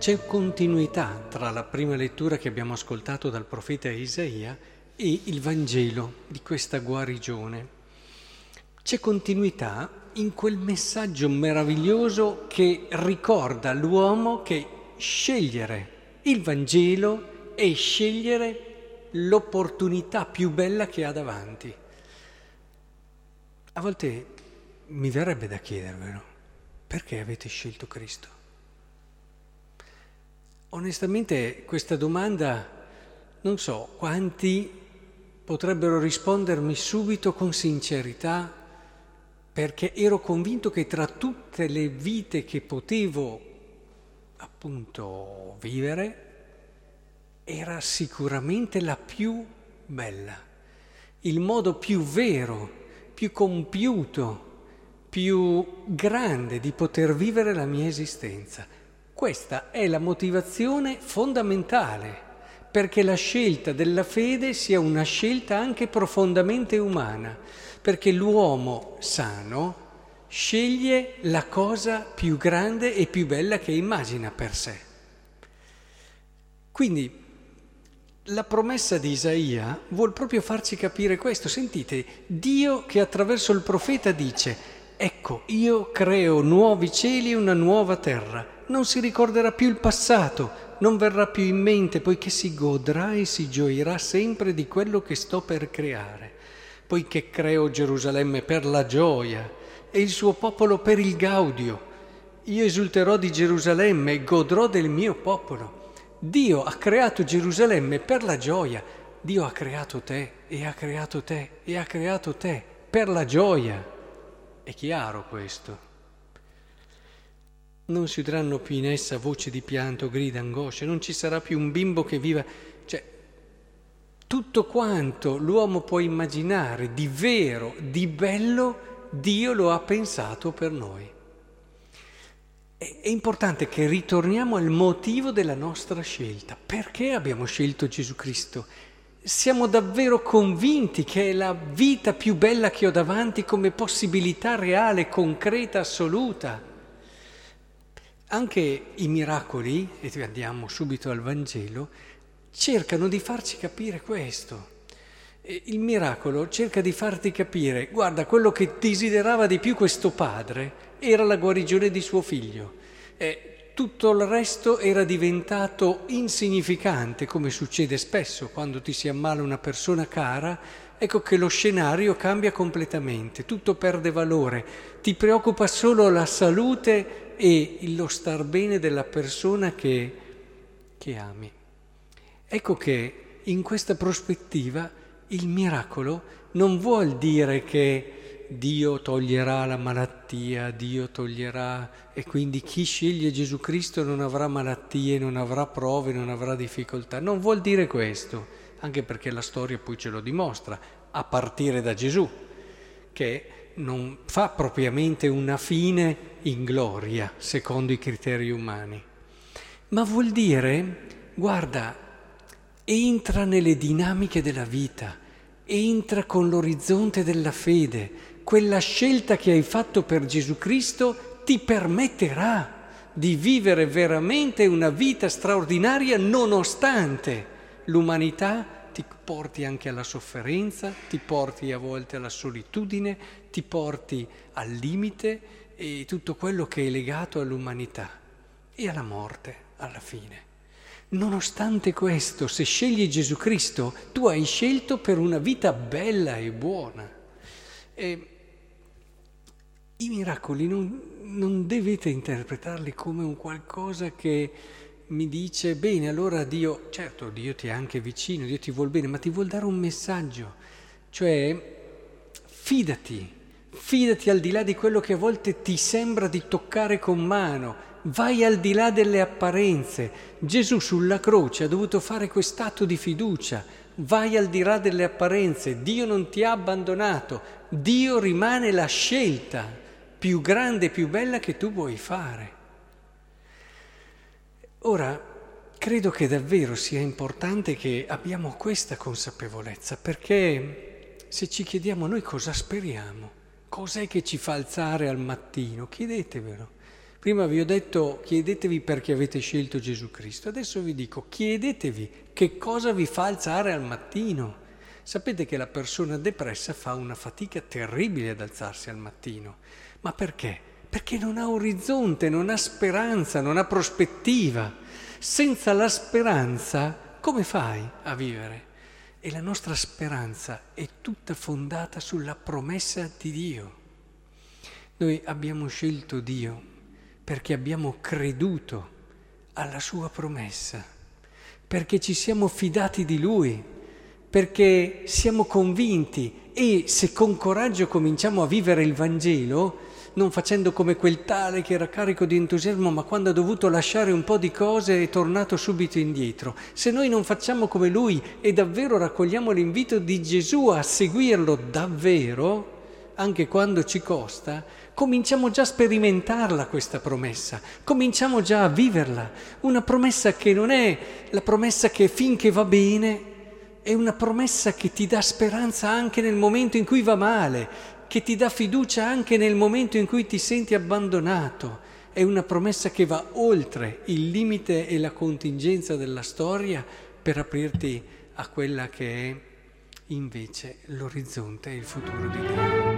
c'è continuità tra la prima lettura che abbiamo ascoltato dal profeta Isaia e il Vangelo di questa guarigione. C'è continuità in quel messaggio meraviglioso che ricorda all'uomo che scegliere il Vangelo è scegliere l'opportunità più bella che ha davanti. A volte mi verrebbe da chiedervelo, perché avete scelto Cristo? Onestamente questa domanda non so quanti potrebbero rispondermi subito con sincerità perché ero convinto che tra tutte le vite che potevo appunto vivere era sicuramente la più bella, il modo più vero, più compiuto, più grande di poter vivere la mia esistenza. Questa è la motivazione fondamentale perché la scelta della fede sia una scelta anche profondamente umana, perché l'uomo sano sceglie la cosa più grande e più bella che immagina per sé. Quindi la promessa di Isaia vuol proprio farci capire questo. Sentite, Dio che attraverso il profeta dice, ecco, io creo nuovi cieli e una nuova terra non si ricorderà più il passato, non verrà più in mente, poiché si godrà e si gioirà sempre di quello che sto per creare, poiché creo Gerusalemme per la gioia e il suo popolo per il gaudio. Io esulterò di Gerusalemme e godrò del mio popolo. Dio ha creato Gerusalemme per la gioia. Dio ha creato te e ha creato te e ha creato te per la gioia. È chiaro questo non si udranno più in essa voci di pianto, grida, angoscia, non ci sarà più un bimbo che viva. Cioè, tutto quanto l'uomo può immaginare di vero, di bello, Dio lo ha pensato per noi. È importante che ritorniamo al motivo della nostra scelta. Perché abbiamo scelto Gesù Cristo? Siamo davvero convinti che è la vita più bella che ho davanti come possibilità reale, concreta, assoluta. Anche i miracoli, e andiamo subito al Vangelo, cercano di farci capire questo. Il miracolo cerca di farti capire, guarda, quello che desiderava di più questo padre era la guarigione di suo figlio. E tutto il resto era diventato insignificante, come succede spesso quando ti si ammala una persona cara, ecco che lo scenario cambia completamente, tutto perde valore, ti preoccupa solo la salute e lo star bene della persona che, che ami. Ecco che in questa prospettiva il miracolo non vuol dire che Dio toglierà la malattia, Dio toglierà e quindi chi sceglie Gesù Cristo non avrà malattie, non avrà prove, non avrà difficoltà. Non vuol dire questo, anche perché la storia poi ce lo dimostra, a partire da Gesù, che non fa propriamente una fine in gloria, secondo i criteri umani, ma vuol dire, guarda, entra nelle dinamiche della vita, entra con l'orizzonte della fede, quella scelta che hai fatto per Gesù Cristo ti permetterà di vivere veramente una vita straordinaria nonostante l'umanità ti porti anche alla sofferenza, ti porti a volte alla solitudine, ti porti al limite e tutto quello che è legato all'umanità e alla morte alla fine. Nonostante questo, se scegli Gesù Cristo, tu hai scelto per una vita bella e buona. E I miracoli non, non dovete interpretarli come un qualcosa che mi dice, bene, allora Dio, certo Dio ti è anche vicino, Dio ti vuol bene, ma ti vuol dare un messaggio, cioè fidati, fidati al di là di quello che a volte ti sembra di toccare con mano, vai al di là delle apparenze. Gesù sulla croce ha dovuto fare quest'atto di fiducia, vai al di là delle apparenze, Dio non ti ha abbandonato, Dio rimane la scelta più grande e più bella che tu vuoi fare. Ora, credo che davvero sia importante che abbiamo questa consapevolezza, perché se ci chiediamo noi cosa speriamo, cos'è che ci fa alzare al mattino, chiedetevelo, Prima vi ho detto chiedetevi perché avete scelto Gesù Cristo, adesso vi dico chiedetevi che cosa vi fa alzare al mattino. Sapete che la persona depressa fa una fatica terribile ad alzarsi al mattino, ma perché? Perché non ha orizzonte, non ha speranza, non ha prospettiva. Senza la speranza come fai a vivere? E la nostra speranza è tutta fondata sulla promessa di Dio. Noi abbiamo scelto Dio perché abbiamo creduto alla sua promessa, perché ci siamo fidati di Lui, perché siamo convinti e se con coraggio cominciamo a vivere il Vangelo, non facendo come quel tale che era carico di entusiasmo, ma quando ha dovuto lasciare un po' di cose è tornato subito indietro. Se noi non facciamo come lui e davvero raccogliamo l'invito di Gesù a seguirlo davvero, anche quando ci costa, cominciamo già a sperimentarla questa promessa, cominciamo già a viverla. Una promessa che non è la promessa che finché va bene, è una promessa che ti dà speranza anche nel momento in cui va male, che ti dà fiducia anche nel momento in cui ti senti abbandonato. È una promessa che va oltre il limite e la contingenza della storia per aprirti a quella che è invece l'orizzonte e il futuro di Dio.